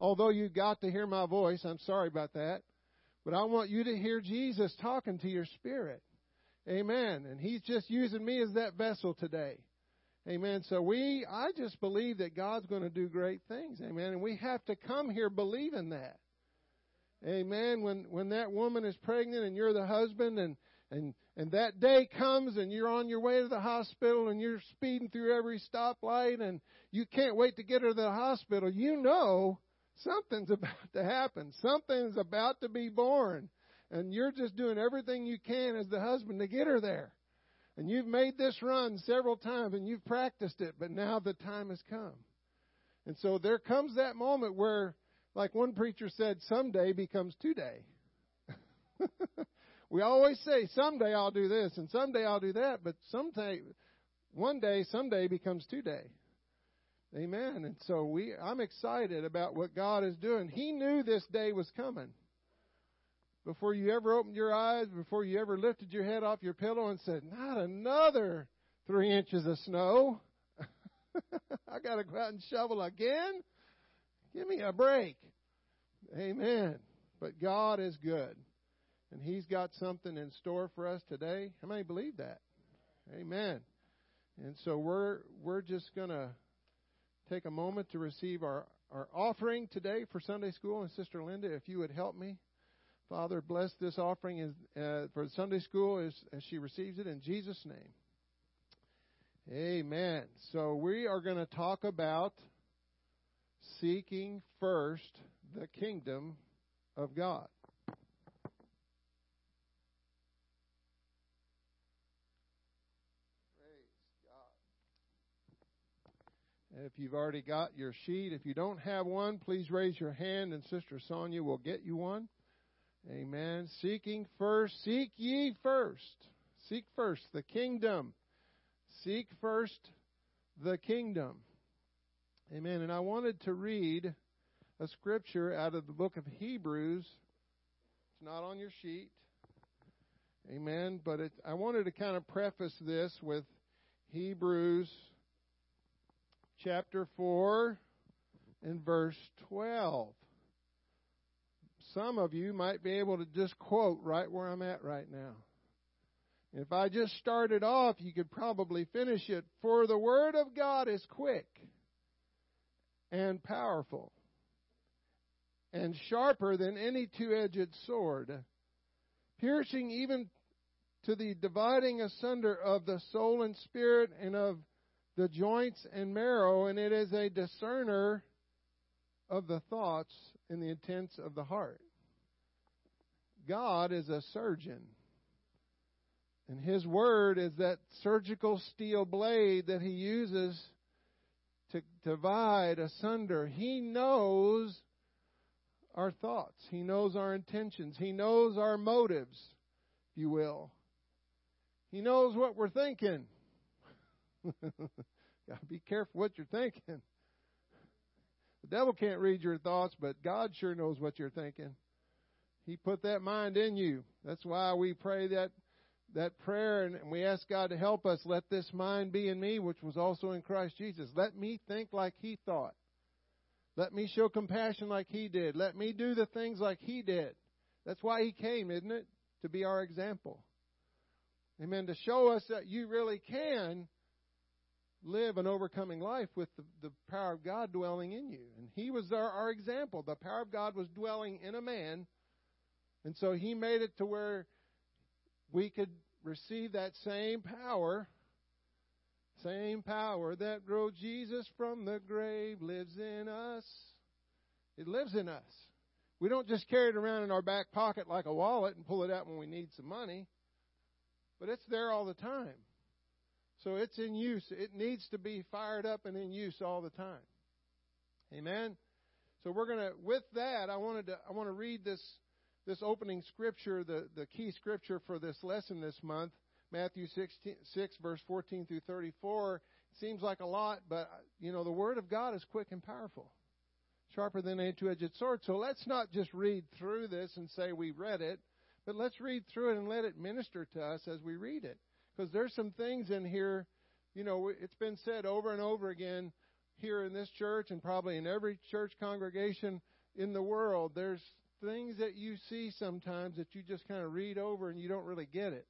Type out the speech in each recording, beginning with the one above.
although you got to hear my voice, I'm sorry about that. But I want you to hear Jesus talking to your spirit. Amen. And He's just using me as that vessel today. Amen. So we, I just believe that God's going to do great things. Amen. And we have to come here believing that. Amen. When when that woman is pregnant and you're the husband and and and that day comes and you're on your way to the hospital and you're speeding through every stoplight and you can't wait to get her to the hospital, you know something's about to happen. Something's about to be born. And you're just doing everything you can as the husband to get her there. And you've made this run several times and you've practiced it, but now the time has come. And so there comes that moment where, like one preacher said, someday becomes today. we always say, someday I'll do this and someday I'll do that, but someday, one day, someday becomes today. Amen. And so we, I'm excited about what God is doing. He knew this day was coming. Before you ever opened your eyes, before you ever lifted your head off your pillow and said, not another three inches of snow. I got to go out and shovel again. Give me a break. Amen. But God is good. And He's got something in store for us today. How many believe that? Amen. And so we're we're just gonna take a moment to receive our, our offering today for Sunday school. And Sister Linda, if you would help me. Father, bless this offering as, uh, for Sunday school as, as she receives it in Jesus' name. Amen. So we are going to talk about seeking first the kingdom of God. If you've already got your sheet, if you don't have one, please raise your hand and Sister Sonia will get you one. Amen. Seeking first, seek ye first. Seek first the kingdom. Seek first the kingdom. Amen. And I wanted to read a scripture out of the book of Hebrews. It's not on your sheet. Amen. But it, I wanted to kind of preface this with Hebrews chapter 4 and verse 12. Some of you might be able to just quote right where I'm at right now. If I just started off, you could probably finish it. For the word of God is quick and powerful and sharper than any two edged sword, piercing even to the dividing asunder of the soul and spirit and of the joints and marrow, and it is a discerner of the thoughts and the intents of the heart. God is a surgeon. And His Word is that surgical steel blade that He uses to divide asunder. He knows our thoughts, He knows our intentions, He knows our motives, if you will. He knows what we're thinking. Gotta be careful what you're thinking. The devil can't read your thoughts, but God sure knows what you're thinking. He put that mind in you. That's why we pray that that prayer and we ask God to help us. Let this mind be in me, which was also in Christ Jesus. Let me think like He thought. Let me show compassion like He did. Let me do the things like He did. That's why He came, isn't it? To be our example. Amen. To show us that you really can live an overcoming life with the, the power of God dwelling in you. And he was our, our example. The power of God was dwelling in a man. And so he made it to where we could receive that same power, same power that rose Jesus from the grave lives in us. It lives in us. We don't just carry it around in our back pocket like a wallet and pull it out when we need some money, but it's there all the time. So it's in use. It needs to be fired up and in use all the time. Amen. So we're to with that I wanted to I want to read this this opening scripture, the the key scripture for this lesson this month, Matthew 16, 6 verse 14 through 34. It seems like a lot, but you know the word of God is quick and powerful. Sharper than a two-edged sword. So let's not just read through this and say we read it, but let's read through it and let it minister to us as we read it because there's some things in here, you know, it's been said over and over again here in this church and probably in every church congregation in the world, there's things that you see sometimes that you just kind of read over and you don't really get it.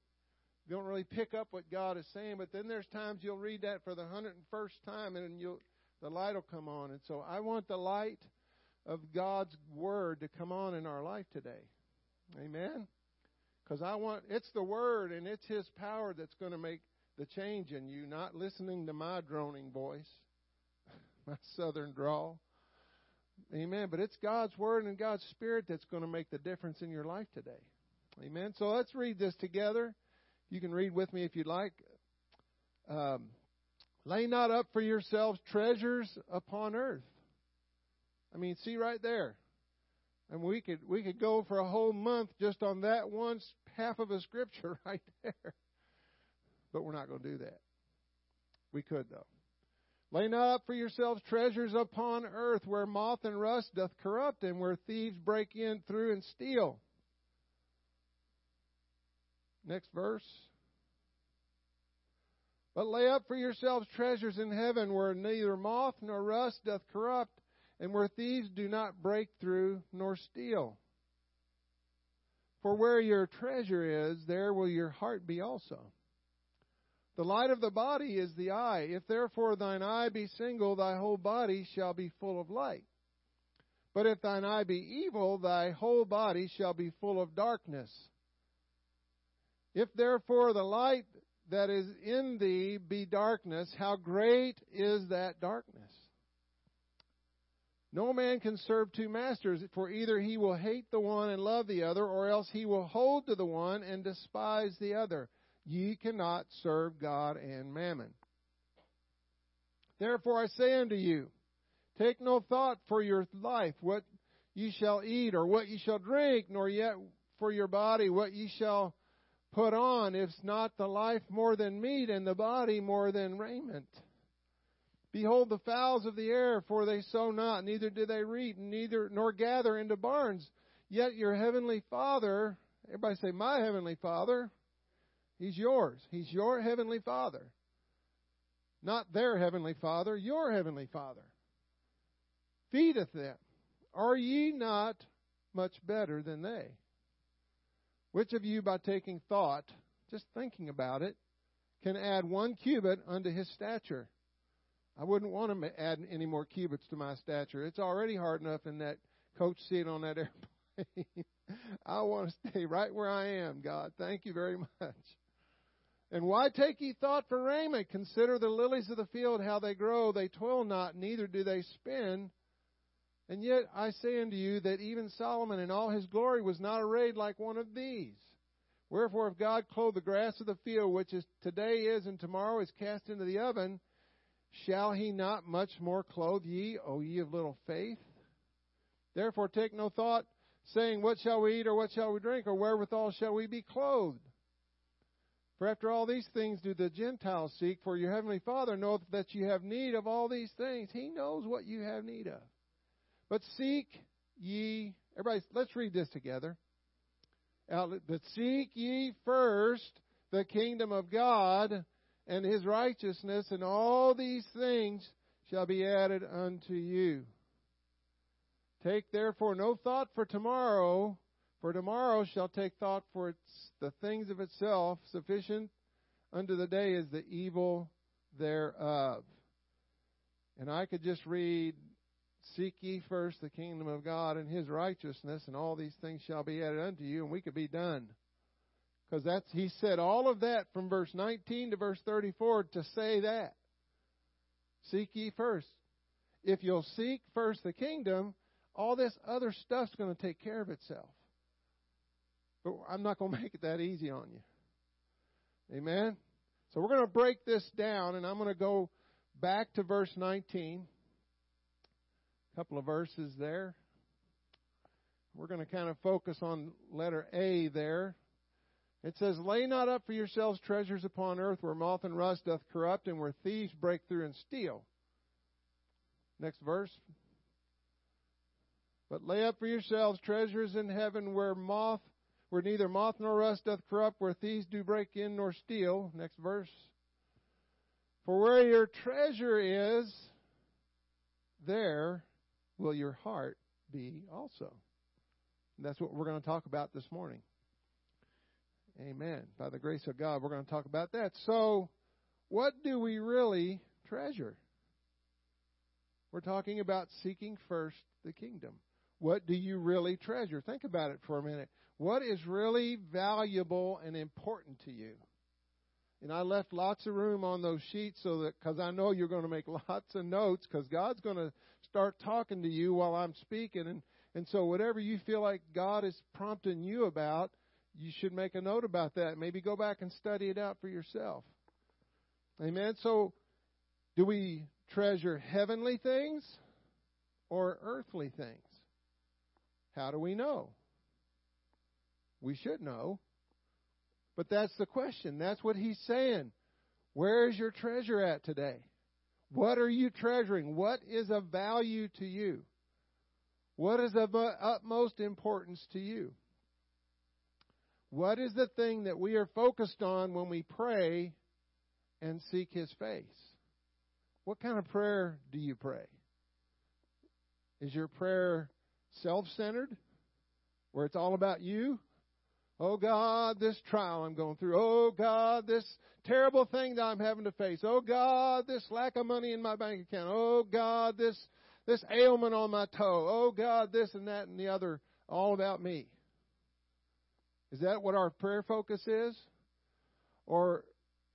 You don't really pick up what God is saying, but then there's times you'll read that for the 101st time and you'll the light will come on. And so I want the light of God's word to come on in our life today. Amen. Because I want it's the word and it's his power that's going to make the change in you, not listening to my droning voice, my southern drawl. Amen. But it's God's Word and God's Spirit that's going to make the difference in your life today. Amen. So let's read this together. You can read with me if you'd like. Um, Lay not up for yourselves treasures upon earth. I mean, see right there. And we could we could go for a whole month just on that one half of a scripture right there. But we're not going to do that. We could though. Lay not up for yourselves treasures upon earth where moth and rust doth corrupt and where thieves break in through and steal. Next verse. But lay up for yourselves treasures in heaven where neither moth nor rust doth corrupt and where thieves do not break through nor steal. For where your treasure is, there will your heart be also. The light of the body is the eye. If therefore thine eye be single, thy whole body shall be full of light. But if thine eye be evil, thy whole body shall be full of darkness. If therefore the light that is in thee be darkness, how great is that darkness? No man can serve two masters, for either he will hate the one and love the other, or else he will hold to the one and despise the other. Ye cannot serve God and mammon. Therefore I say unto you, take no thought for your life, what ye shall eat, or what ye shall drink, nor yet for your body, what ye shall put on, if not the life more than meat, and the body more than raiment. Behold the fowls of the air, for they sow not, neither do they reap, neither nor gather into barns. Yet your heavenly Father, everybody say, My heavenly Father, He's yours. He's your heavenly Father. Not their heavenly Father, your heavenly Father. Feedeth them. Are ye not much better than they? Which of you, by taking thought, just thinking about it, can add one cubit unto his stature? I wouldn't want to add any more cubits to my stature. It's already hard enough in that coach seat on that airplane. I want to stay right where I am, God. Thank you very much. And why take ye thought for raiment? Consider the lilies of the field, how they grow. They toil not, neither do they spin. And yet I say unto you that even Solomon in all his glory was not arrayed like one of these. Wherefore, if God clothe the grass of the field, which is today is and tomorrow is cast into the oven, shall he not much more clothe ye, O ye of little faith? Therefore take no thought, saying, What shall we eat, or what shall we drink, or wherewithal shall we be clothed? For after all these things do the Gentiles seek, for your heavenly Father knoweth that you have need of all these things. He knows what you have need of. But seek ye, everybody, let's read this together. But seek ye first the kingdom of God and his righteousness, and all these things shall be added unto you. Take therefore no thought for tomorrow, for tomorrow shall take thought for its, the things of itself. Sufficient unto the day is the evil thereof. And I could just read Seek ye first the kingdom of God and his righteousness, and all these things shall be added unto you, and we could be done. Because that's he said all of that from verse 19 to verse 34 to say that. Seek ye first. If you'll seek first the kingdom, all this other stuff's going to take care of itself. But I'm not going to make it that easy on you. Amen? So we're going to break this down, and I'm going to go back to verse 19 A couple of verses there. We're going to kind of focus on letter A there. It says, Lay not up for yourselves treasures upon earth where moth and rust doth corrupt and where thieves break through and steal. Next verse. But lay up for yourselves treasures in heaven where moth where neither moth nor rust doth corrupt, where thieves do break in nor steal. Next verse. For where your treasure is, there will your heart be also. And that's what we're going to talk about this morning. Amen. By the grace of God, we're going to talk about that. So, what do we really treasure? We're talking about seeking first the kingdom. What do you really treasure? Think about it for a minute. What is really valuable and important to you? And I left lots of room on those sheets so that, because I know you're going to make lots of notes, because God's going to start talking to you while I'm speaking. And, and so, whatever you feel like God is prompting you about, you should make a note about that. Maybe go back and study it out for yourself. Amen. So, do we treasure heavenly things or earthly things? How do we know? We should know. But that's the question. That's what he's saying. Where is your treasure at today? What are you treasuring? What is of value to you? What is of uh, utmost importance to you? What is the thing that we are focused on when we pray and seek His face? What kind of prayer do you pray? Is your prayer self centered, where it's all about you? Oh God, this trial I'm going through. Oh God, this terrible thing that I'm having to face. Oh God, this lack of money in my bank account. Oh God, this this ailment on my toe. Oh God, this and that and the other, all about me. Is that what our prayer focus is? Or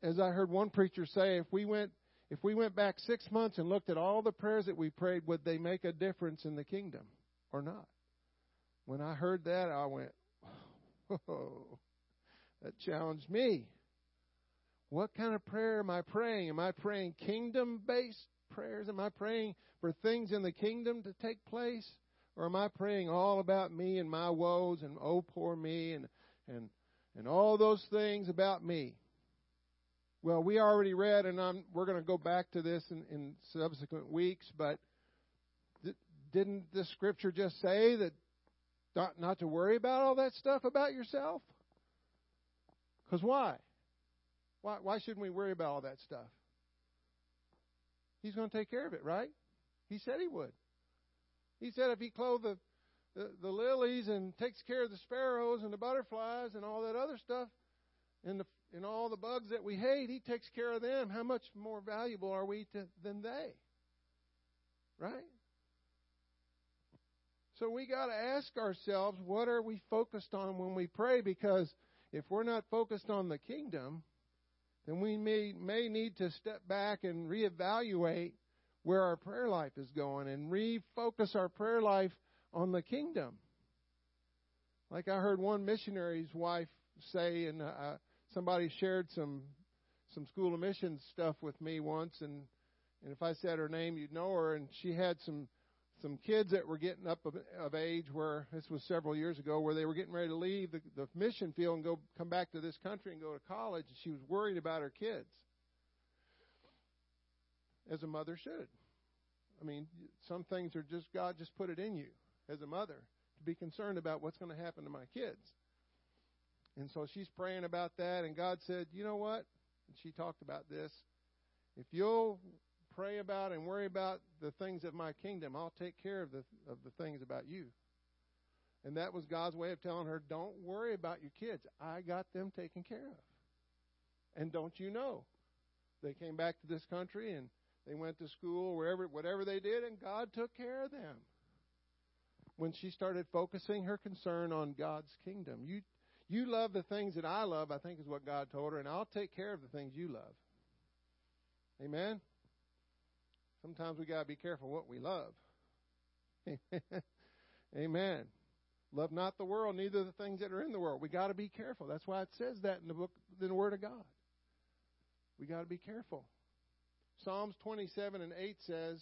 as I heard one preacher say, if we went if we went back 6 months and looked at all the prayers that we prayed, would they make a difference in the kingdom or not? When I heard that, I went, "Whoa. That challenged me. What kind of prayer am I praying? Am I praying kingdom based prayers? Am I praying for things in the kingdom to take place? Or am I praying all about me and my woes and oh poor me and and and all those things about me? Well, we already read, and I'm, we're going to go back to this in, in subsequent weeks, but th- didn't the scripture just say that not, not to worry about all that stuff about yourself? Because why? Why, why shouldn't we worry about all that stuff? He's going to take care of it, right? He said he would. He said if he clothed the, the, the lilies and takes care of the sparrows and the butterflies and all that other stuff and the and all the bugs that we hate, he takes care of them. How much more valuable are we to, than they? Right? So we got to ask ourselves, what are we focused on when we pray? Because if we're not focused on the kingdom, then we may, may need to step back and reevaluate where our prayer life is going and refocus our prayer life on the kingdom. Like I heard one missionary's wife say, and uh, somebody shared some some school of missions stuff with me once, and and if I said her name, you'd know her. And she had some some kids that were getting up of, of age where this was several years ago where they were getting ready to leave the, the mission field and go come back to this country and go to college and she was worried about her kids as a mother should i mean some things are just god just put it in you as a mother to be concerned about what's going to happen to my kids and so she's praying about that and god said you know what and she talked about this if you'll pray about and worry about the things of my kingdom, I'll take care of the of the things about you. And that was God's way of telling her, don't worry about your kids. I got them taken care of. And don't you know? They came back to this country and they went to school, wherever whatever they did, and God took care of them. When she started focusing her concern on God's kingdom. You you love the things that I love, I think is what God told her, and I'll take care of the things you love. Amen. Sometimes we got to be careful what we love. Amen. Love not the world, neither the things that are in the world. We got to be careful. That's why it says that in the book, in the Word of God. We got to be careful. Psalms 27 and 8 says,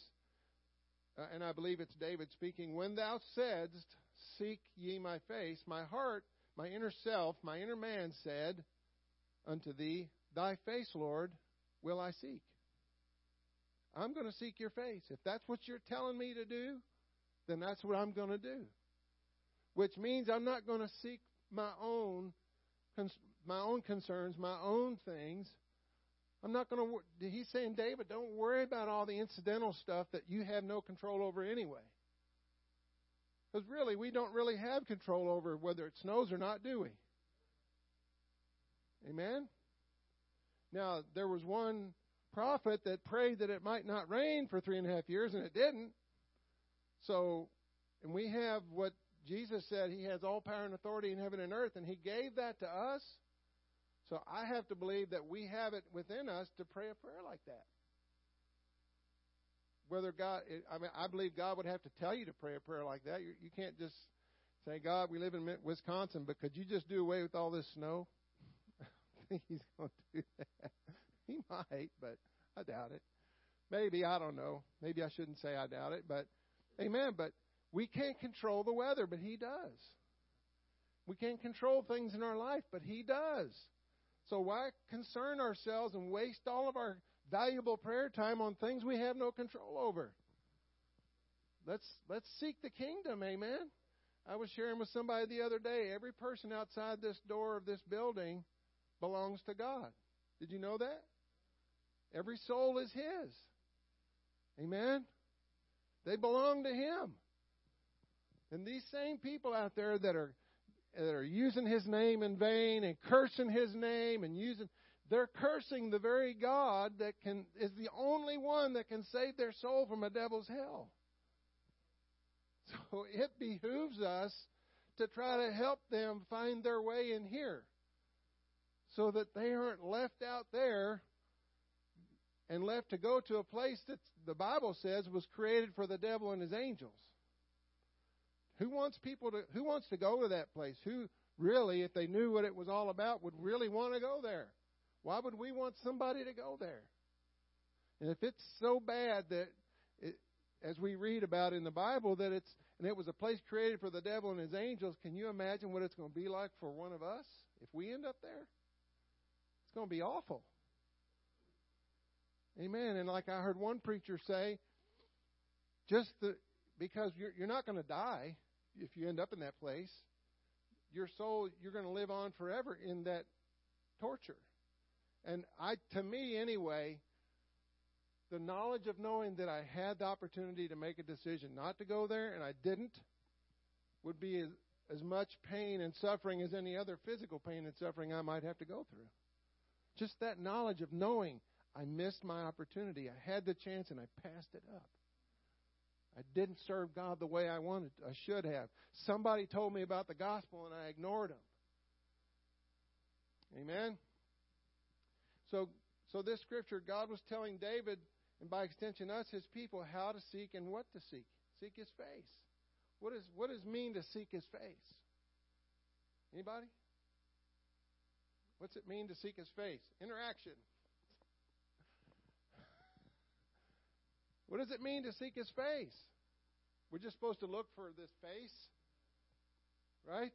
uh, and I believe it's David speaking, When thou saidst, Seek ye my face, my heart, my inner self, my inner man said unto thee, Thy face, Lord, will I seek. I'm going to seek your face. If that's what you're telling me to do, then that's what I'm going to do. Which means I'm not going to seek my own my own concerns, my own things. I'm not going to. He's saying, David, don't worry about all the incidental stuff that you have no control over anyway. Because really, we don't really have control over whether it snows or not, do we? Amen? Now, there was one prophet that prayed that it might not rain for three and a half years, and it didn't. So, and we have what Jesus said He has all power and authority in heaven and earth, and He gave that to us. So I have to believe that we have it within us to pray a prayer like that. Whether God, I mean, I believe God would have to tell you to pray a prayer like that. You, you can't just say, God, we live in Wisconsin, but could you just do away with all this snow? He's going to do that. He might, but I doubt it. Maybe, I don't know. Maybe I shouldn't say I doubt it, but amen. But we can't control the weather, but He does. We can't control things in our life, but He does. So why concern ourselves and waste all of our valuable prayer time on things we have no control over? Let's let's seek the kingdom, amen. I was sharing with somebody the other day, every person outside this door of this building belongs to God. Did you know that? Every soul is his. Amen. They belong to him. And these same people out there that are that are using his name in vain and cursing his name and using they're cursing the very God that can is the only one that can save their soul from a devil's hell. So it behooves us to try to help them find their way in here so that they aren't left out there and left to go to a place that the Bible says was created for the devil and his angels. Who wants people to who wants to go to that place? Who really, if they knew what it was all about, would really want to go there? Why would we want somebody to go there? And if it's so bad that it, as we read about in the Bible that it's and it was a place created for the devil and his angels, can you imagine what it's going to be like for one of us if we end up there? It's going to be awful. Amen. And like I heard one preacher say, just the, because you're, you're not going to die if you end up in that place, your soul, you're going to live on forever in that torture. And I, to me anyway, the knowledge of knowing that I had the opportunity to make a decision not to go there and I didn't would be as, as much pain and suffering as any other physical pain and suffering I might have to go through. Just that knowledge of knowing I missed my opportunity. I had the chance and I passed it up. I didn't serve God the way I wanted. I should have. Somebody told me about the gospel and I ignored them. Amen. So, so this scripture, God was telling David, and by extension us, His people, how to seek and what to seek. Seek His face. What is what does mean to seek His face? Anybody? What's it mean to seek His face? Interaction. What does it mean to seek His face? We're just supposed to look for this face, right?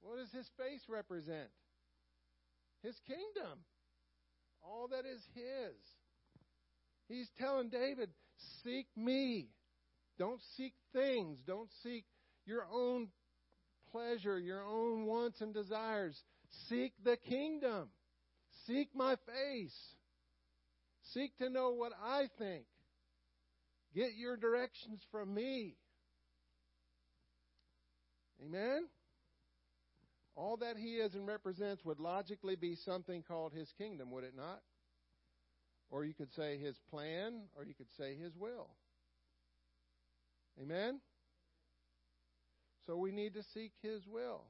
What does His face represent? His kingdom. All that is His. He's telling David, seek me. Don't seek things. Don't seek your own pleasure, your own wants and desires. Seek the kingdom. Seek my face. Seek to know what I think. Get your directions from me. Amen? All that he is and represents would logically be something called his kingdom, would it not? Or you could say his plan, or you could say his will. Amen? So we need to seek his will.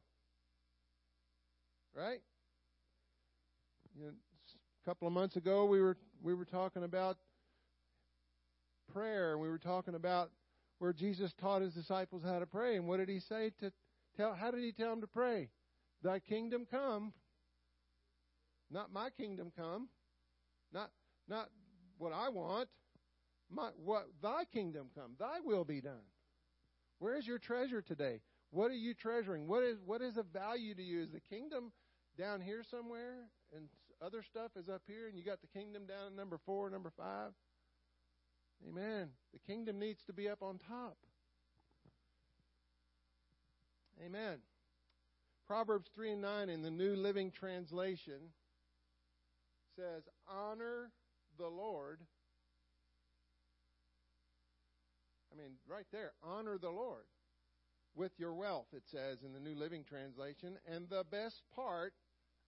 Right? You know, a couple of months ago we were we were talking about prayer, and we were talking about where Jesus taught his disciples how to pray. And what did he say to tell? How did he tell them to pray? Thy kingdom come, not my kingdom come, not not what I want, my what thy kingdom come, thy will be done. Where is your treasure today? What are you treasuring? What is what is of value to you? Is the kingdom down here somewhere, and other stuff is up here, and you got the kingdom down at number four, number five? Amen. The kingdom needs to be up on top. Amen. Proverbs 3 and 9 in the New Living Translation says, Honor the Lord. I mean, right there, honor the Lord with your wealth, it says in the New Living Translation, and the best part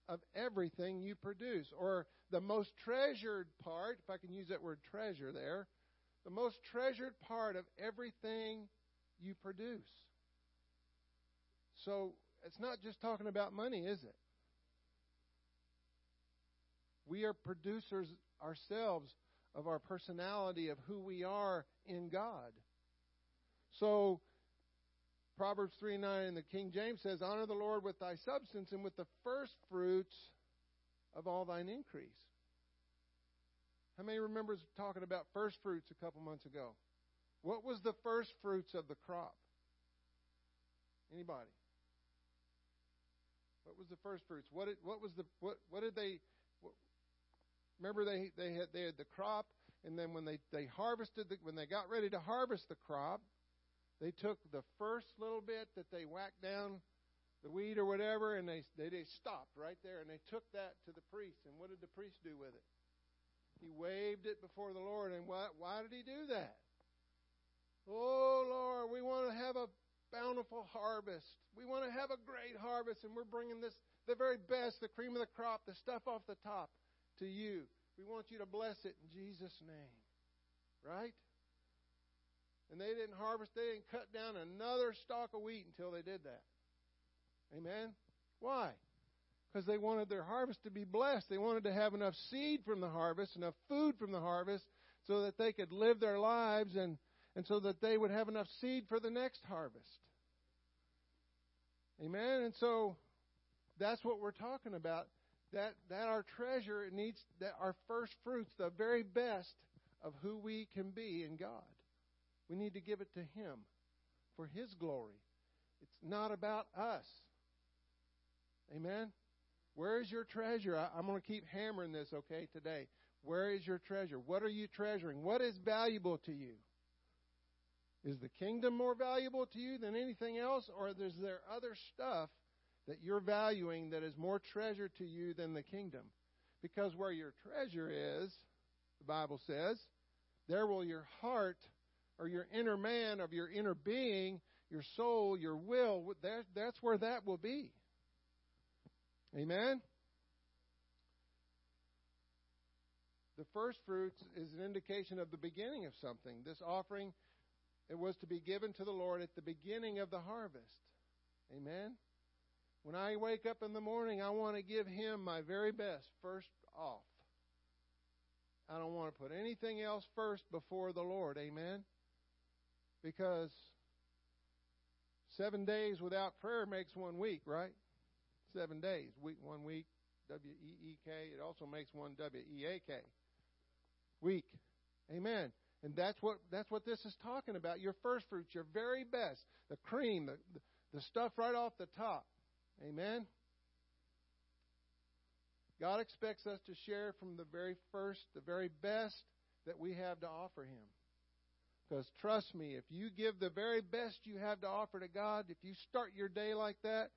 of everything you produce, or the most treasured part, if I can use that word treasure there, the most treasured part of everything you produce. So it's not just talking about money, is it? We are producers ourselves of our personality, of who we are in God. So, Proverbs 3 9 in the King James says, Honor the Lord with thy substance and with the first fruits of all thine increase. How many remembers talking about first fruits a couple months ago? What was the first fruits of the crop? Anybody? What was the first fruits? What did, what was the what what did they what, remember they they had they had the crop and then when they they harvested the, when they got ready to harvest the crop, they took the first little bit that they whacked down the weed or whatever and they they, they stopped right there and they took that to the priest and what did the priest do with it? He waved it before the Lord and why why did he do that? Oh Lord, we want to have a bountiful harvest. We want to have a great harvest and we're bringing this the very best, the cream of the crop, the stuff off the top to you. We want you to bless it in Jesus name. Right? and they didn't harvest, they didn't cut down another stalk of wheat until they did that. Amen? Why? Because they wanted their harvest to be blessed. They wanted to have enough seed from the harvest, enough food from the harvest, so that they could live their lives and, and so that they would have enough seed for the next harvest. Amen? And so that's what we're talking about. That that our treasure needs that our first fruits, the very best of who we can be in God. We need to give it to Him for His glory. It's not about us. Amen? Where is your treasure? I, am going to keep hammering this, okay, today. Where is your treasure? What are you treasuring? What is valuable to you? Is the kingdom more valuable to you than anything else, or is there other stuff that you're valuing that is more treasure to you than the kingdom? Because where your treasure is, the Bible says, there will your heart or your inner man, of your inner being, your soul, your will, that, that's where that will be. Amen? The first fruits is an indication of the beginning of something. This offering, it was to be given to the Lord at the beginning of the harvest. Amen? When I wake up in the morning, I want to give Him my very best first off. I don't want to put anything else first before the Lord. Amen? Because seven days without prayer makes one week, right? Seven days. Week one week, W E E K. It also makes one W E A K. Week. Amen. And that's what that's what this is talking about. Your first fruits, your very best, the cream, the, the, stuff right off the top. Amen. God expects us to share from the very first, the very best that we have to offer Him. Because trust me, if you give the very best you have to offer to God, if you start your day like that,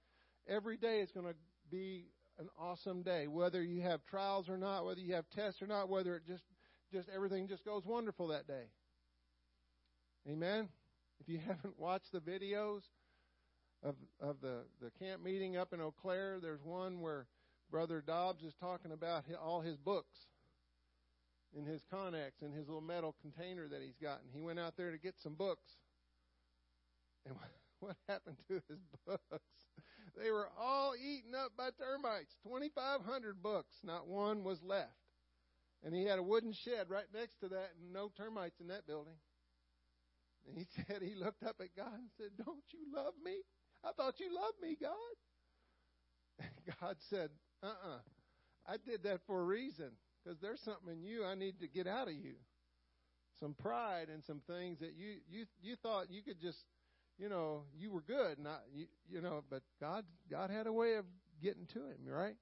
every day is going to be an awesome day. Whether you have trials or not, whether you have tests or not, whether it just just everything just goes wonderful that day. Amen. If you haven't watched the videos of of the the camp meeting up in Eau Claire, there's one where Brother Dobbs is talking about all his books in his Connex in his little metal container that he's got, and he went out there to get some books. And what happened to his books? They were all eaten up by termites. 2,500 books, not one was left. And he had a wooden shed right next to that, and no termites in that building. And he said, he looked up at God and said, Don't you love me? I thought you loved me, God. And God said, Uh uh-uh. uh I did that for a reason because there's something in you I need to get out of you. Some pride and some things that you you you thought you could just, you know, you were good, not you, you know, but God God had a way of getting to him, right?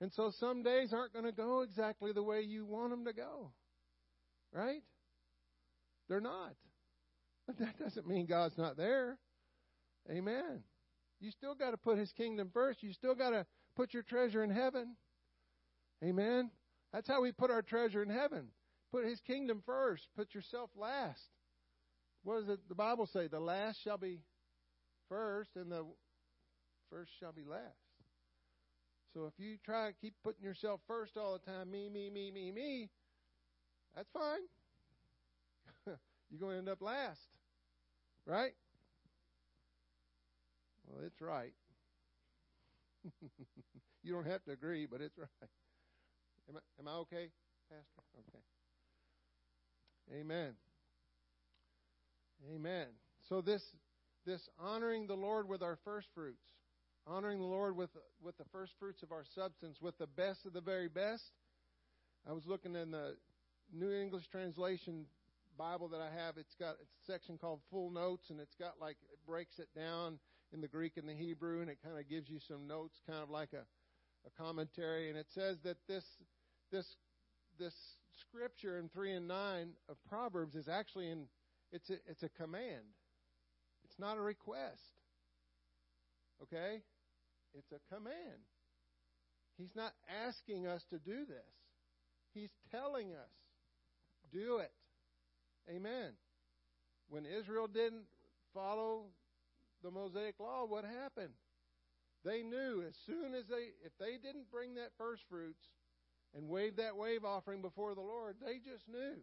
And so some days aren't going to go exactly the way you want them to go. Right? They're not. But that doesn't mean God's not there. Amen. You still got to put his kingdom first. You still got to put your treasure in heaven. Amen. That's how we put our treasure in heaven. Put his kingdom first. Put yourself last. What does the Bible say? The last shall be first, and the first shall be last. So if you try to keep putting yourself first all the time, me, me, me, me, me, that's fine. You're going to end up last. Right? Well, it's right. you don't have to agree, but it's right. Am I, am I okay, Pastor? Okay. Amen. Amen. So this this honoring the Lord with our first fruits, honoring the Lord with with the first fruits of our substance, with the best of the very best. I was looking in the New English Translation Bible that I have. It's got a section called Full Notes, and it's got like it breaks it down in the Greek and the Hebrew, and it kind of gives you some notes, kind of like a a commentary, and it says that this this this scripture in three and nine of Proverbs is actually in it's a, it's a command. It's not a request. Okay? It's a command. He's not asking us to do this. He's telling us, do it. Amen. When Israel didn't follow the Mosaic law, what happened? They knew as soon as they, if they didn't bring that first fruits and wave that wave offering before the Lord, they just knew.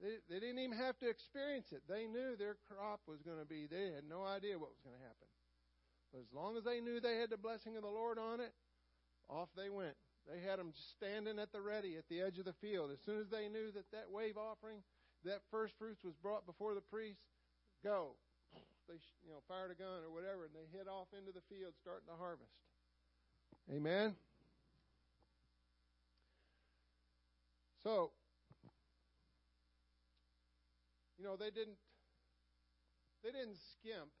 They, they didn't even have to experience it. They knew their crop was going to be, they had no idea what was going to happen. But as long as they knew they had the blessing of the Lord on it, off they went. They had them standing at the ready at the edge of the field. As soon as they knew that that wave offering, that first fruits was brought before the priest, go. They you know fired a gun or whatever, and they head off into the field starting to harvest. Amen. So you know, they didn't they didn't skimp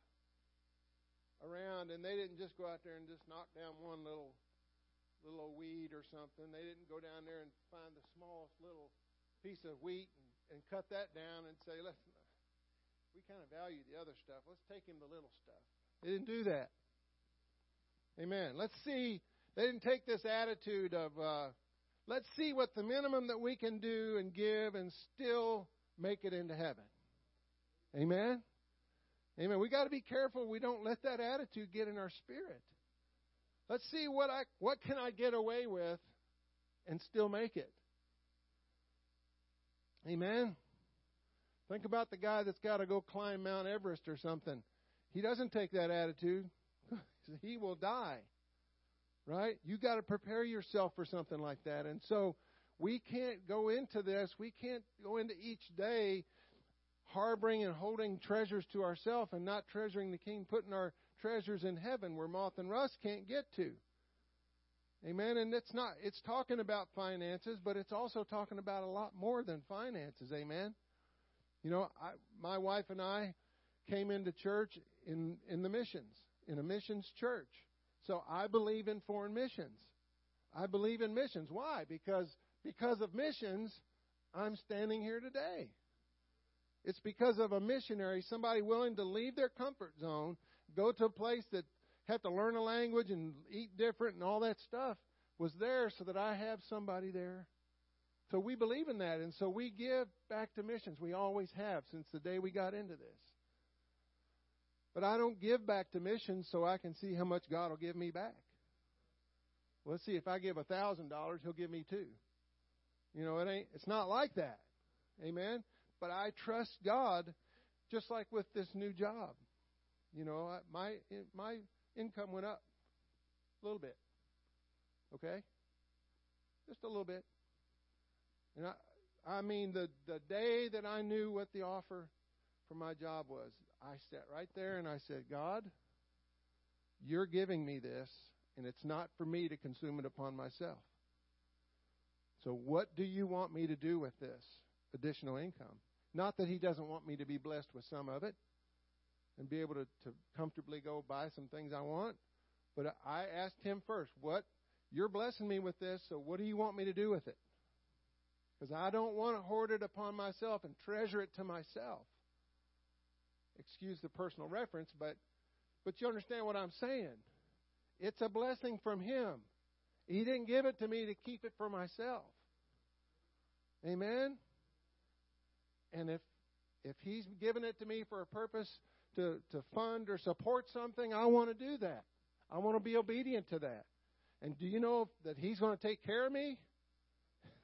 around and they didn't just go out there and just knock down one little little weed or something. They didn't go down there and find the smallest little piece of wheat and, and cut that down and say, let's we kind of value the other stuff. Let's take him the little stuff. They didn't do that. Amen. Let's see. They didn't take this attitude of uh, let's see what the minimum that we can do and give and still make it into heaven. Amen? Amen. We got to be careful we don't let that attitude get in our spirit. Let's see what I what can I get away with and still make it. Amen. Think about the guy that's got to go climb Mount Everest or something. He doesn't take that attitude. he will die. Right? You got to prepare yourself for something like that. And so we can't go into this, we can't go into each day harboring and holding treasures to ourselves and not treasuring the King, putting our treasures in heaven where moth and rust can't get to. Amen. And it's not it's talking about finances, but it's also talking about a lot more than finances. Amen. You know, I, my wife and I came into church in in the missions, in a missions church. So I believe in foreign missions. I believe in missions. Why? Because because of missions, I'm standing here today. It's because of a missionary, somebody willing to leave their comfort zone, go to a place that had to learn a language and eat different and all that stuff, was there so that I have somebody there. So we believe in that, and so we give back to missions. We always have since the day we got into this. But I don't give back to missions so I can see how much God will give me back. Let's see, if I give a thousand dollars, He'll give me two. You know, it ain't it's not like that. Amen. But I trust God just like with this new job. You know, my my income went up a little bit. Okay? Just a little bit. And I I mean the the day that I knew what the offer for my job was, I sat right there and I said, God, you're giving me this, and it's not for me to consume it upon myself. So, what do you want me to do with this additional income? Not that he doesn't want me to be blessed with some of it and be able to, to comfortably go buy some things I want, but I asked him first, What? You're blessing me with this, so what do you want me to do with it? Because I don't want to hoard it upon myself and treasure it to myself. Excuse the personal reference, but but you understand what I'm saying. It's a blessing from him. He didn't give it to me to keep it for myself. Amen. And if if he's given it to me for a purpose to, to fund or support something, I want to do that. I want to be obedient to that. And do you know that he's going to take care of me?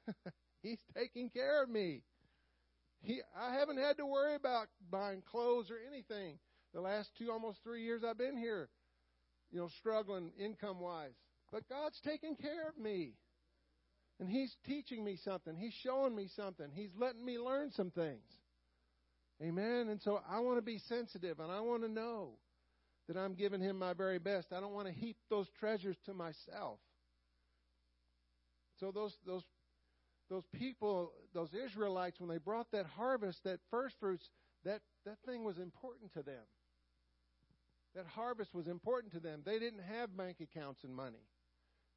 he's taking care of me. He, I haven't had to worry about buying clothes or anything the last two, almost three years I've been here, you know, struggling income wise. But God's taking care of me. And He's teaching me something. He's showing me something. He's letting me learn some things. Amen. And so I want to be sensitive and I want to know that I'm giving Him my very best. I don't want to heap those treasures to myself. So those those those people, those Israelites, when they brought that harvest, that first fruits, that, that thing was important to them. That harvest was important to them. They didn't have bank accounts and money.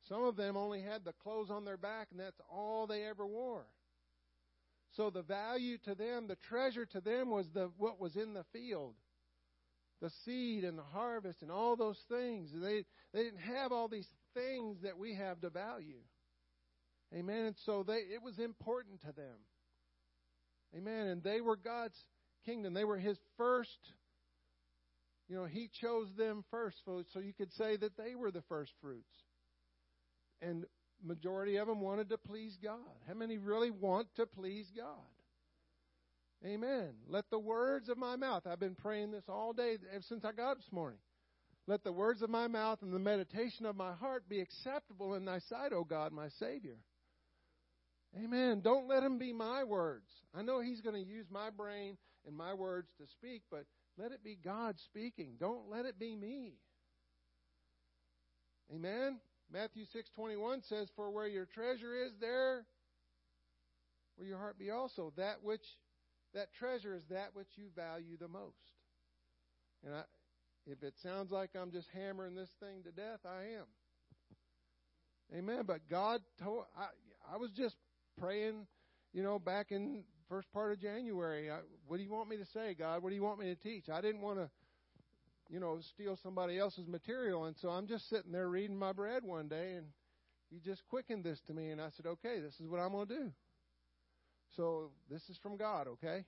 Some of them only had the clothes on their back, and that's all they ever wore. So the value to them, the treasure to them was the what was in the field. The seed and the harvest and all those things. They they didn't have all these things that we have to value. Amen. And so they it was important to them. Amen. And they were God's kingdom. They were his first you know, he chose them first, so you could say that they were the first fruits. And majority of them wanted to please God. How many really want to please God? Amen. Let the words of my mouth, I've been praying this all day ever since I got up this morning. Let the words of my mouth and the meditation of my heart be acceptable in thy sight, O God, my Savior. Amen. Don't let them be my words. I know he's going to use my brain and my words to speak, but let it be God speaking. Don't let it be me. Amen. Matthew 6:21 says, "For where your treasure is, there will your heart be also. That which that treasure is that which you value the most." And I, if it sounds like I'm just hammering this thing to death, I am. Amen. But God told I I was just praying, you know, back in first part of January. I, what do you want me to say, God? What do you want me to teach? I didn't want to you know, steal somebody else's material. And so I'm just sitting there reading my bread one day, and he just quickened this to me. And I said, okay, this is what I'm going to do. So this is from God, okay?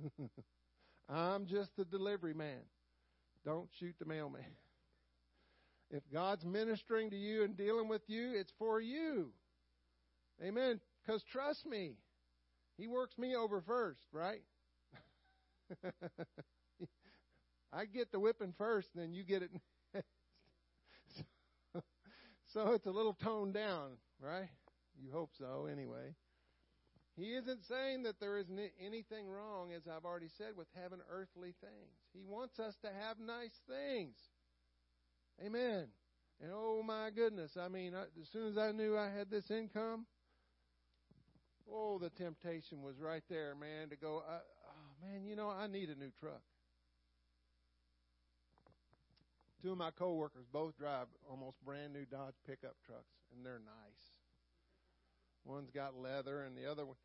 I'm just the delivery man. Don't shoot the mailman. If God's ministering to you and dealing with you, it's for you. Amen. Because trust me, He works me over first, right? I get the whipping first, then you get it so, so it's a little toned down, right? You hope so, anyway. He isn't saying that there isn't anything wrong, as I've already said, with having earthly things. He wants us to have nice things. Amen. And oh my goodness, I mean, as soon as I knew I had this income, oh, the temptation was right there, man, to go, uh, oh man, you know, I need a new truck. Two of my coworkers both drive almost brand new Dodge pickup trucks, and they're nice. One's got leather, and the other one,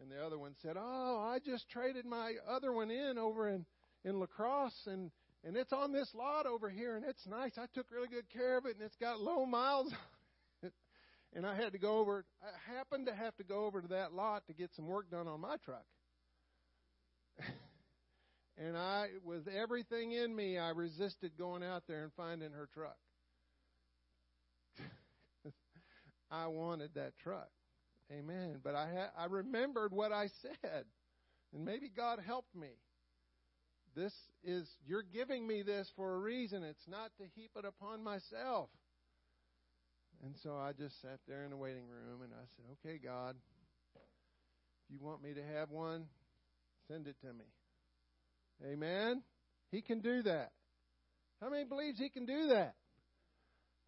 and the other one said, "Oh, I just traded my other one in over in in La Crosse, and and it's on this lot over here, and it's nice. I took really good care of it, and it's got low miles." and I had to go over. I happened to have to go over to that lot to get some work done on my truck. And I, with everything in me, I resisted going out there and finding her truck. I wanted that truck. Amen. But I had, I remembered what I said. And maybe God helped me. This is, you're giving me this for a reason. It's not to heap it upon myself. And so I just sat there in the waiting room and I said, okay, God, if you want me to have one, send it to me. Amen. He can do that. How many believes he can do that?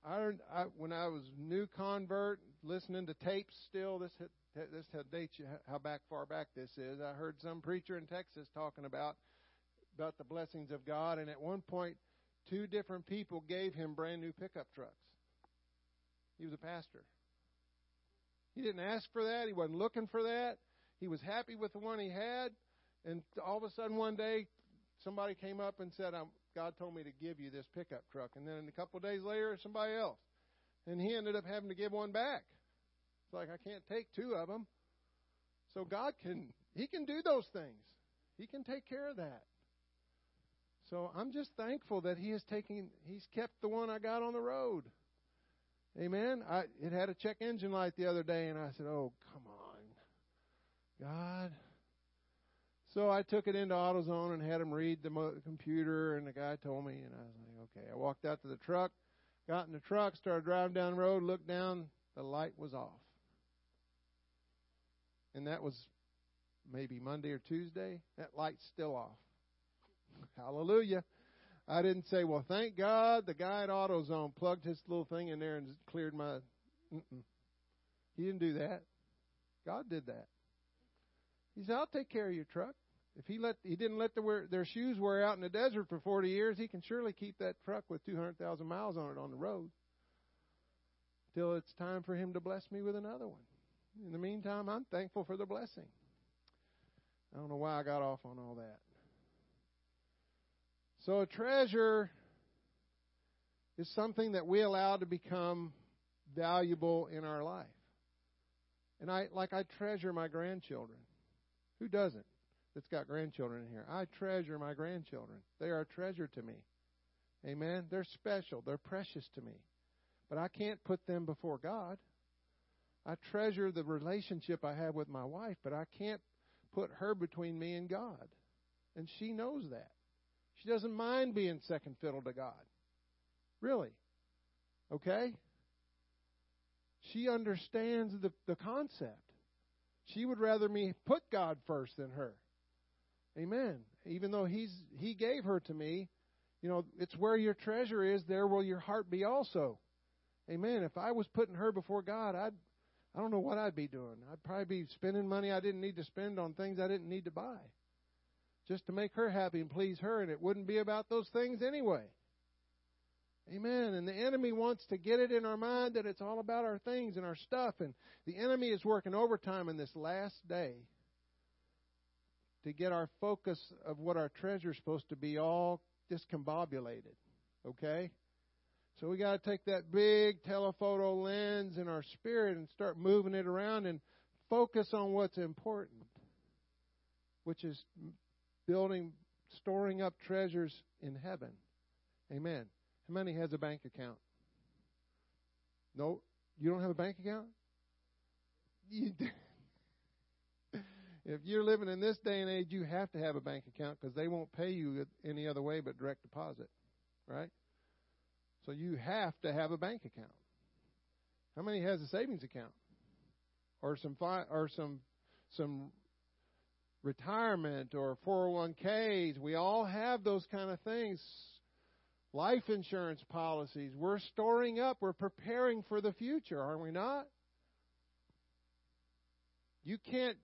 I, I when I was new convert, listening to tapes. Still, this this dates you how back far back this is. I heard some preacher in Texas talking about about the blessings of God, and at one point, two different people gave him brand new pickup trucks. He was a pastor. He didn't ask for that. He wasn't looking for that. He was happy with the one he had. And all of a sudden, one day, somebody came up and said, God told me to give you this pickup truck. And then a couple of days later, somebody else. And he ended up having to give one back. It's like, I can't take two of them. So God can He can do those things. He can take care of that. So I'm just thankful that He has taken He's kept the one I got on the road. Amen. I it had a check engine light the other day and I said, Oh, come on. God. So I took it into AutoZone and had him read the mo- computer and the guy told me and I was like, Okay. I walked out to the truck, got in the truck, started driving down the road, looked down, the light was off. And that was maybe Monday or Tuesday. That light's still off. Hallelujah. I didn't say, well, thank God the guy at AutoZone plugged his little thing in there and cleared my. Mm-mm. He didn't do that. God did that. He said, I'll take care of your truck. If he let he didn't let the wear, their shoes wear out in the desert for 40 years, he can surely keep that truck with 200,000 miles on it on the road till it's time for him to bless me with another one. In the meantime, I'm thankful for the blessing. I don't know why I got off on all that. So a treasure is something that we allow to become valuable in our life. And I like I treasure my grandchildren. Who doesn't? That's got grandchildren in here. I treasure my grandchildren. They are a treasure to me. Amen. They're special. They're precious to me. But I can't put them before God. I treasure the relationship I have with my wife, but I can't put her between me and God. And she knows that. She doesn't mind being second fiddle to God. Really. Okay? She understands the, the concept. She would rather me put God first than her. Amen. Even though he's he gave her to me, you know, it's where your treasure is, there will your heart be also. Amen. If I was putting her before God, I'd I don't know what I'd be doing. I'd probably be spending money I didn't need to spend on things I didn't need to buy. Just to make her happy and please her, and it wouldn't be about those things anyway. Amen. And the enemy wants to get it in our mind that it's all about our things and our stuff. And the enemy is working overtime in this last day to get our focus of what our treasure is supposed to be all discombobulated. Okay? So we got to take that big telephoto lens in our spirit and start moving it around and focus on what's important, which is building, storing up treasures in heaven. Amen. How many has a bank account? No, you don't have a bank account? If you're living in this day and age, you have to have a bank account because they won't pay you any other way but direct deposit, right? So you have to have a bank account. How many has a savings account, or some fi- or some some retirement or 401ks? We all have those kind of things. Life insurance policies. We're storing up. We're preparing for the future, are we not? You can't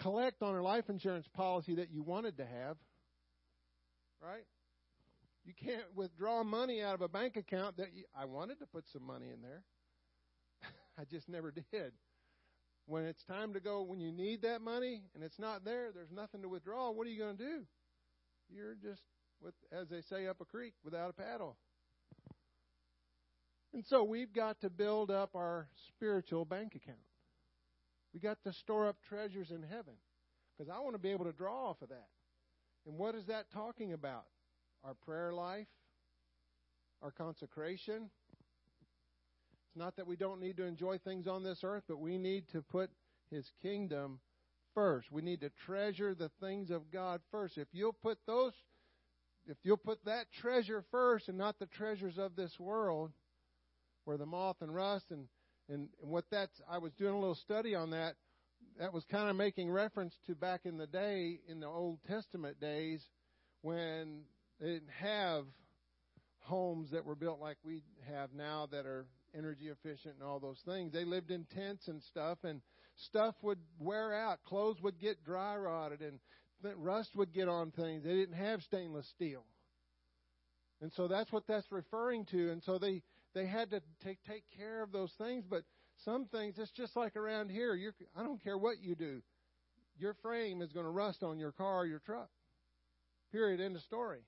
collect on a life insurance policy that you wanted to have. Right? You can't withdraw money out of a bank account that you, I wanted to put some money in there. I just never did. When it's time to go, when you need that money and it's not there, there's nothing to withdraw. What are you going to do? You're just, with, as they say, up a creek without a paddle. And so we've got to build up our spiritual bank account. We got to store up treasures in heaven because I want to be able to draw off of that. And what is that talking about? Our prayer life, our consecration. It's not that we don't need to enjoy things on this earth, but we need to put His kingdom first. We need to treasure the things of God first. If you'll put those, if you'll put that treasure first and not the treasures of this world, where the moth and rust and and, and what that's, I was doing a little study on that. That was kind of making reference to back in the day, in the Old Testament days, when they didn't have homes that were built like we have now that are energy efficient and all those things. They lived in tents and stuff, and stuff would wear out. Clothes would get dry rotted, and rust would get on things. They didn't have stainless steel. And so that's what that's referring to. And so they they had to take take care of those things. But some things, it's just like around here. You're, I don't care what you do, your frame is going to rust on your car or your truck. Period. End of story.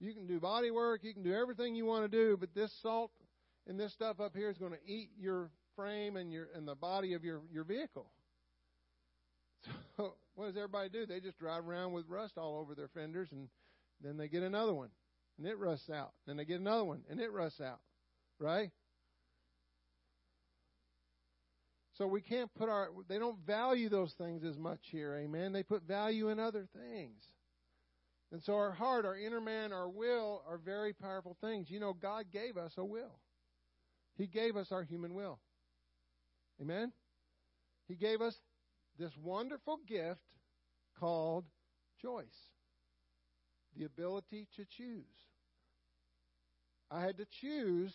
You can do body work, you can do everything you want to do, but this salt and this stuff up here is going to eat your frame and your and the body of your your vehicle. So what does everybody do? They just drive around with rust all over their fenders, and then they get another one, and it rusts out. Then they get another one, and it rusts out. Right? So we can't put our, they don't value those things as much here, amen. They put value in other things. And so our heart, our inner man, our will are very powerful things. You know, God gave us a will. He gave us our human will. Amen? He gave us this wonderful gift called choice the ability to choose. I had to choose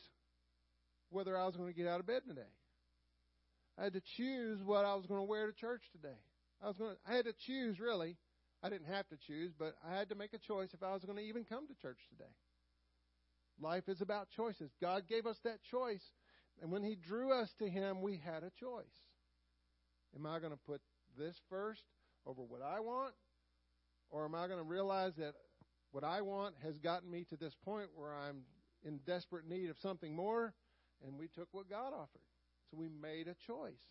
whether I was going to get out of bed today. I had to choose what I was going to wear to church today. I was going to, I had to choose really. I didn't have to choose, but I had to make a choice if I was going to even come to church today. Life is about choices. God gave us that choice, and when He drew us to Him, we had a choice. Am I going to put this first over what I want, or am I going to realize that what I want has gotten me to this point where I'm in desperate need of something more, and we took what God offered? So we made a choice.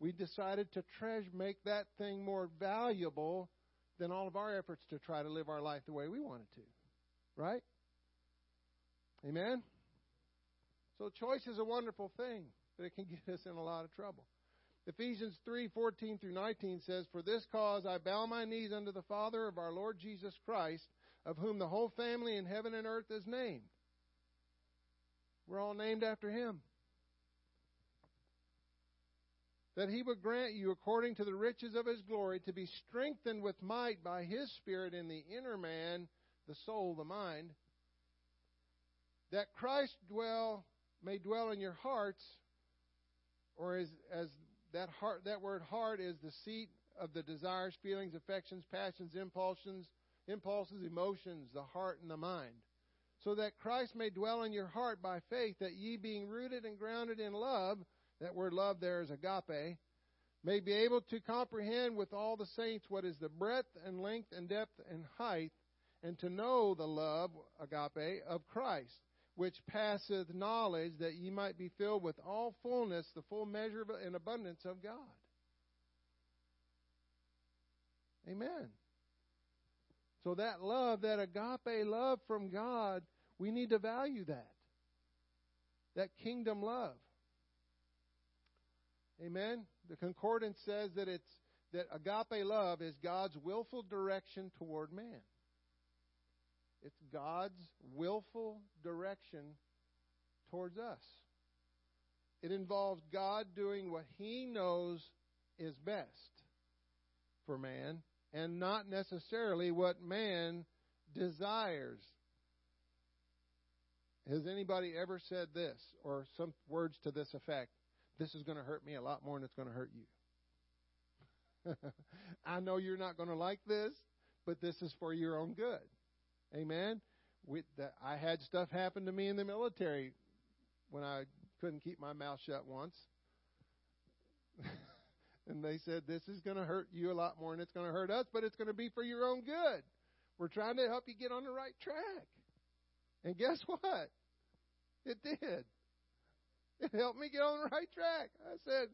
We decided to treasure, make that thing more valuable than all of our efforts to try to live our life the way we wanted to. Right? Amen? So choice is a wonderful thing, but it can get us in a lot of trouble. Ephesians 3:14 through 19 says, "For this cause I bow my knees unto the Father of our Lord Jesus Christ, of whom the whole family in heaven and earth is named." We're all named after him that he would grant you, according to the riches of his glory, to be strengthened with might by his Spirit in the inner man, the soul, the mind, that Christ dwell may dwell in your hearts, or as, as that heart that word heart is the seat of the desires, feelings, affections, passions, impulsions, impulses, emotions, the heart and the mind. So that Christ may dwell in your heart by faith, that ye being rooted and grounded in love, that word love there is agape, may be able to comprehend with all the saints what is the breadth and length and depth and height, and to know the love, agape, of Christ, which passeth knowledge, that ye might be filled with all fullness, the full measure and abundance of God. Amen. So that love, that agape love from God, we need to value that. That kingdom love. Amen. The concordance says that it's that agape love is God's willful direction toward man. It's God's willful direction towards us. It involves God doing what he knows is best for man and not necessarily what man desires. Has anybody ever said this or some words to this effect? this is going to hurt me a lot more than it's going to hurt you. I know you're not going to like this, but this is for your own good. Amen. We, that I had stuff happen to me in the military when I couldn't keep my mouth shut once. and they said, This is going to hurt you a lot more than it's going to hurt us, but it's going to be for your own good. We're trying to help you get on the right track. And guess what? It did. It helped me get on the right track. I said,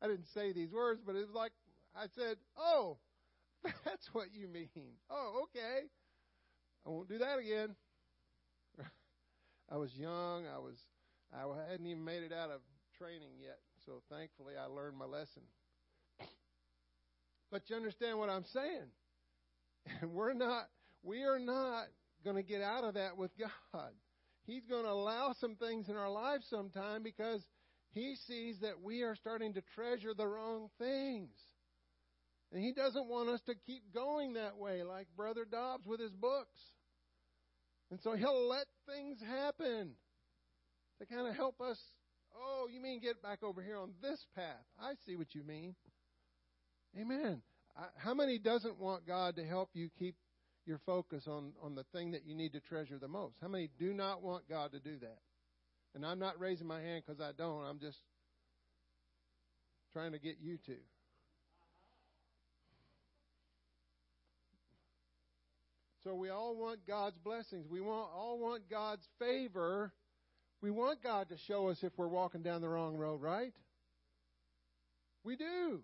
I didn't say these words, but it was like I said, "Oh, that's what you mean." Oh, okay. I won't do that again. I was young. I was I hadn't even made it out of training yet, so thankfully I learned my lesson. But you understand what I'm saying? And we're not we are not going to get out of that with God. He's going to allow some things in our lives sometime because He sees that we are starting to treasure the wrong things. And He doesn't want us to keep going that way, like Brother Dobbs with his books. And so He'll let things happen to kind of help us. Oh, you mean get back over here on this path? I see what you mean. Amen. How many doesn't want God to help you keep your focus on, on the thing that you need to treasure the most. How many do not want God to do that? And I'm not raising my hand because I don't. I'm just trying to get you to. So we all want God's blessings. We want, all want God's favor. We want God to show us if we're walking down the wrong road, right? We do.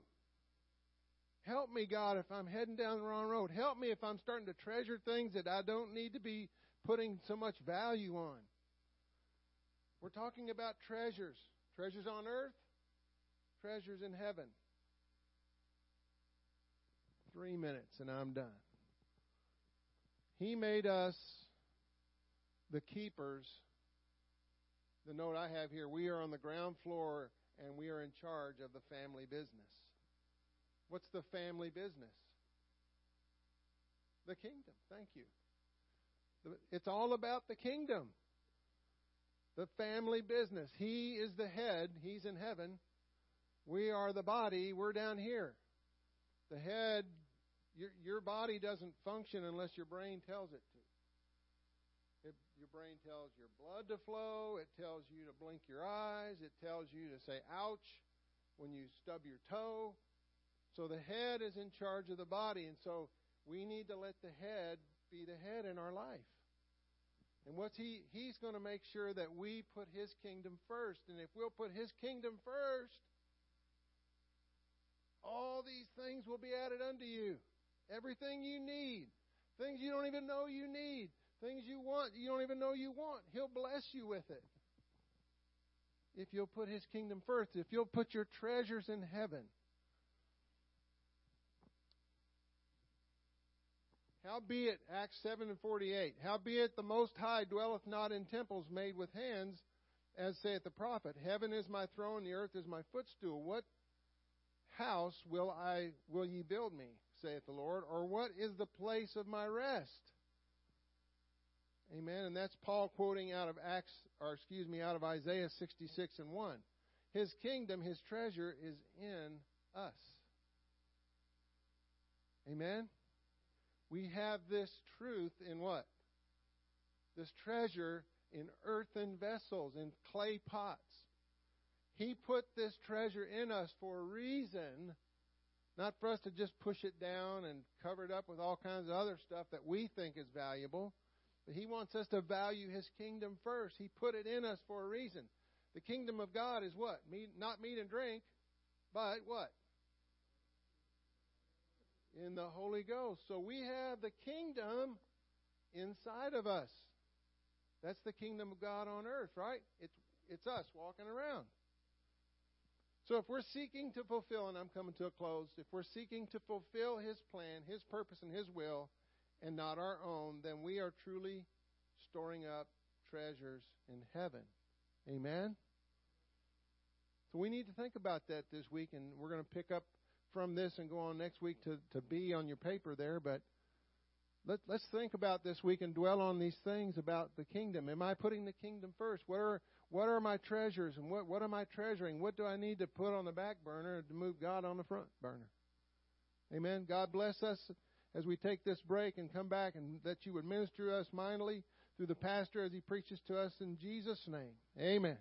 Help me, God, if I'm heading down the wrong road. Help me if I'm starting to treasure things that I don't need to be putting so much value on. We're talking about treasures treasures on earth, treasures in heaven. Three minutes and I'm done. He made us the keepers. The note I have here we are on the ground floor and we are in charge of the family business. What's the family business? The kingdom. Thank you. It's all about the kingdom. The family business. He is the head, he's in heaven. We are the body, we're down here. The head, your, your body doesn't function unless your brain tells it to. It, your brain tells your blood to flow, it tells you to blink your eyes, it tells you to say ouch when you stub your toe. So the head is in charge of the body, and so we need to let the head be the head in our life. And what's he he's going to make sure that we put his kingdom first. And if we'll put his kingdom first, all these things will be added unto you. Everything you need. Things you don't even know you need. Things you want you don't even know you want. He'll bless you with it. If you'll put his kingdom first, if you'll put your treasures in heaven. Howbeit, Acts 7 and 48, howbeit the Most High dwelleth not in temples made with hands, as saith the prophet, Heaven is my throne, the earth is my footstool. What house will I will ye build me, saith the Lord, or what is the place of my rest? Amen. And that's Paul quoting out of Acts, or excuse me, out of Isaiah 66 and 1. His kingdom, his treasure is in us. Amen. We have this truth in what? This treasure in earthen vessels, in clay pots. He put this treasure in us for a reason, not for us to just push it down and cover it up with all kinds of other stuff that we think is valuable. But He wants us to value His kingdom first. He put it in us for a reason. The kingdom of God is what? Meat, not meat and drink, but what? in the Holy Ghost. So we have the kingdom inside of us. That's the kingdom of God on earth, right? It's it's us walking around. So if we're seeking to fulfill, and I'm coming to a close, if we're seeking to fulfill His plan, His purpose, and His will, and not our own, then we are truly storing up treasures in heaven. Amen? So we need to think about that this week, and we're going to pick up from this and go on next week to, to be on your paper there, but let, let's think about this week and dwell on these things about the kingdom. Am I putting the kingdom first? What are what are my treasures and what, what am I treasuring? What do I need to put on the back burner to move God on the front burner? Amen. God bless us as we take this break and come back and that you would minister to us mightily through the pastor as he preaches to us in Jesus' name. Amen.